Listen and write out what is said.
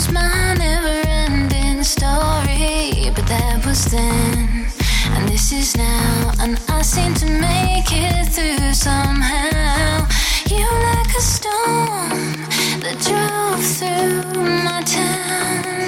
was my never ending story, but that was then. And this is now, and I seem to make it through somehow. You like a storm that drove through my town.